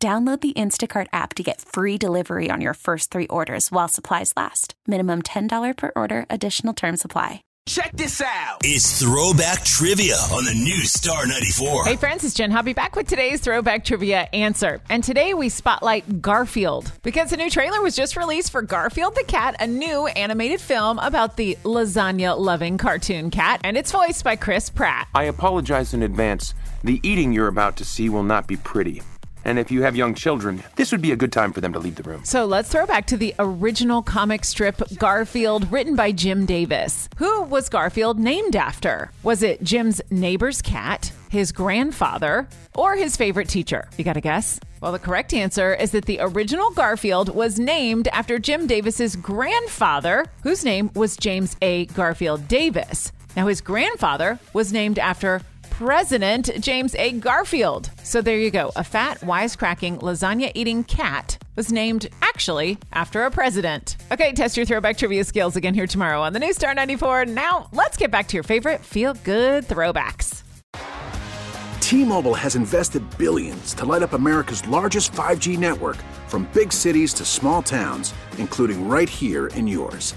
Download the Instacart app to get free delivery on your first three orders while supplies last. Minimum $10 per order, additional term supply. Check this out. It's Throwback Trivia on the new Star 94. Hey friends, it's Jen Hobby back with today's Throwback Trivia answer. And today we spotlight Garfield because a new trailer was just released for Garfield the Cat, a new animated film about the lasagna loving cartoon cat, and it's voiced by Chris Pratt. I apologize in advance. The eating you're about to see will not be pretty. And if you have young children, this would be a good time for them to leave the room. So let's throw back to the original comic strip Garfield, written by Jim Davis. Who was Garfield named after? Was it Jim's neighbor's cat, his grandfather, or his favorite teacher? You got to guess? Well, the correct answer is that the original Garfield was named after Jim Davis's grandfather, whose name was James A. Garfield Davis. Now, his grandfather was named after President James A. Garfield. So there you go. A fat, wisecracking, lasagna eating cat was named actually after a president. Okay, test your throwback trivia skills again here tomorrow on the new Star 94. Now, let's get back to your favorite feel good throwbacks. T Mobile has invested billions to light up America's largest 5G network from big cities to small towns, including right here in yours.